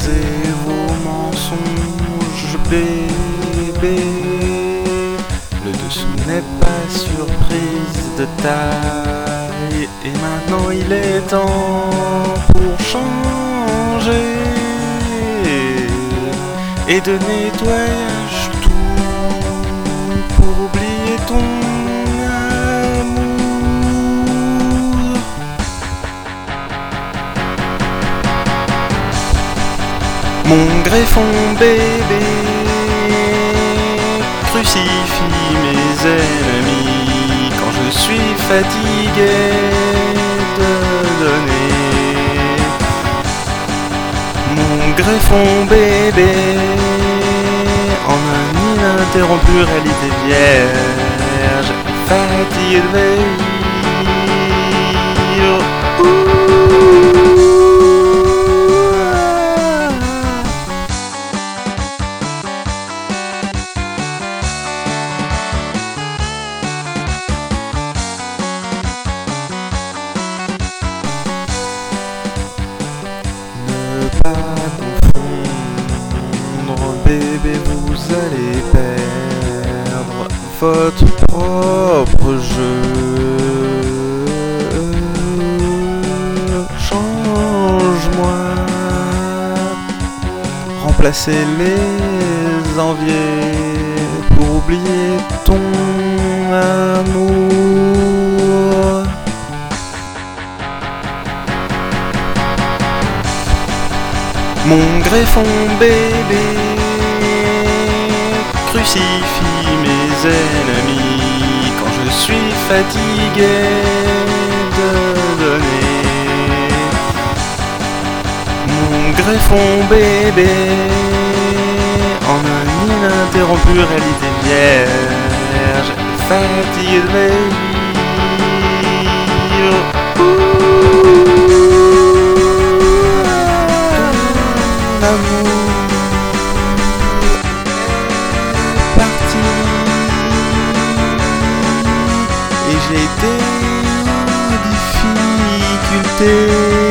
Posez vos mensonges, bébé. Le dessous n'est pas surprise de taille. Et maintenant il est temps pour changer. Et de nettoyage tout pour oublier ton Mon greffon bébé crucifie mes ennemis quand je suis fatigué de donner. Mon greffon bébé en un ininterrompu réalité vierge, fatigué de veille. Vous allez perdre votre propre jeu. Change-moi, remplacer les enviés pour oublier ton amour. Mon greffon bébé crucifie mes ennemis quand je suis fatigué de donner. Mon greffon bébé en un ininterrompu réalité vierge, fatigué de. j'ai des difficultés.